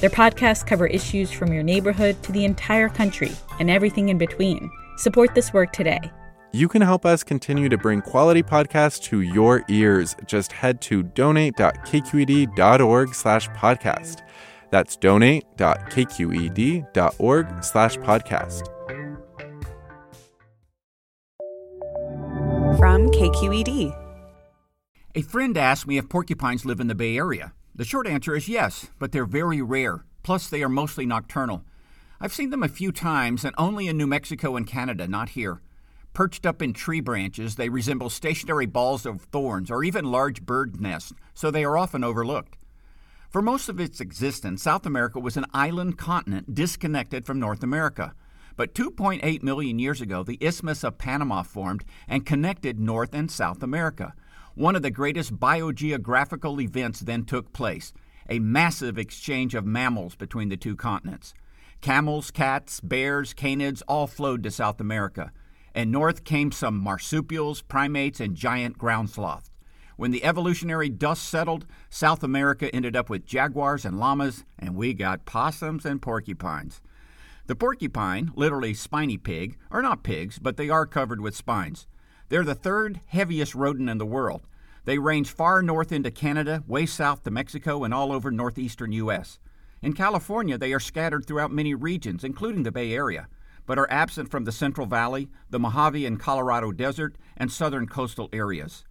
Their podcasts cover issues from your neighborhood to the entire country and everything in between. Support this work today. You can help us continue to bring quality podcasts to your ears. Just head to donate.kqed.org slash podcast. That's donate.kqed.org slash podcast. From KQED. A friend asked me if porcupines live in the Bay Area. The short answer is yes, but they're very rare. Plus, they are mostly nocturnal. I've seen them a few times, and only in New Mexico and Canada, not here. Perched up in tree branches, they resemble stationary balls of thorns or even large bird nests, so they are often overlooked. For most of its existence, South America was an island continent disconnected from North America. But 2.8 million years ago, the Isthmus of Panama formed and connected North and South America. One of the greatest biogeographical events then took place a massive exchange of mammals between the two continents. Camels, cats, bears, canids all flowed to South America, and north came some marsupials, primates, and giant ground sloths. When the evolutionary dust settled, South America ended up with jaguars and llamas, and we got possums and porcupines. The porcupine, literally spiny pig, are not pigs, but they are covered with spines. They're the third heaviest rodent in the world. They range far north into Canada, way south to Mexico, and all over northeastern U.S. In California, they are scattered throughout many regions, including the Bay Area, but are absent from the Central Valley, the Mojave and Colorado Desert, and southern coastal areas.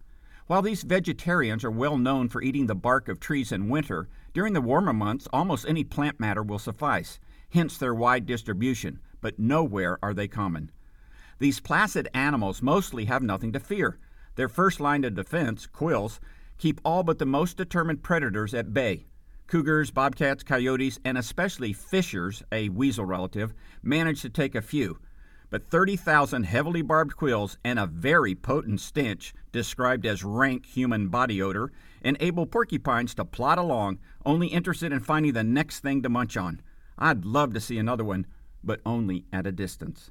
While these vegetarians are well known for eating the bark of trees in winter, during the warmer months, almost any plant matter will suffice, hence their wide distribution, but nowhere are they common. These placid animals mostly have nothing to fear. Their first line of defense, quills, keep all but the most determined predators at bay. Cougars, bobcats, coyotes, and especially fishers, a weasel relative, manage to take a few. But 30,000 heavily barbed quills and a very potent stench, described as rank human body odor, enable porcupines to plod along, only interested in finding the next thing to munch on. I'd love to see another one, but only at a distance.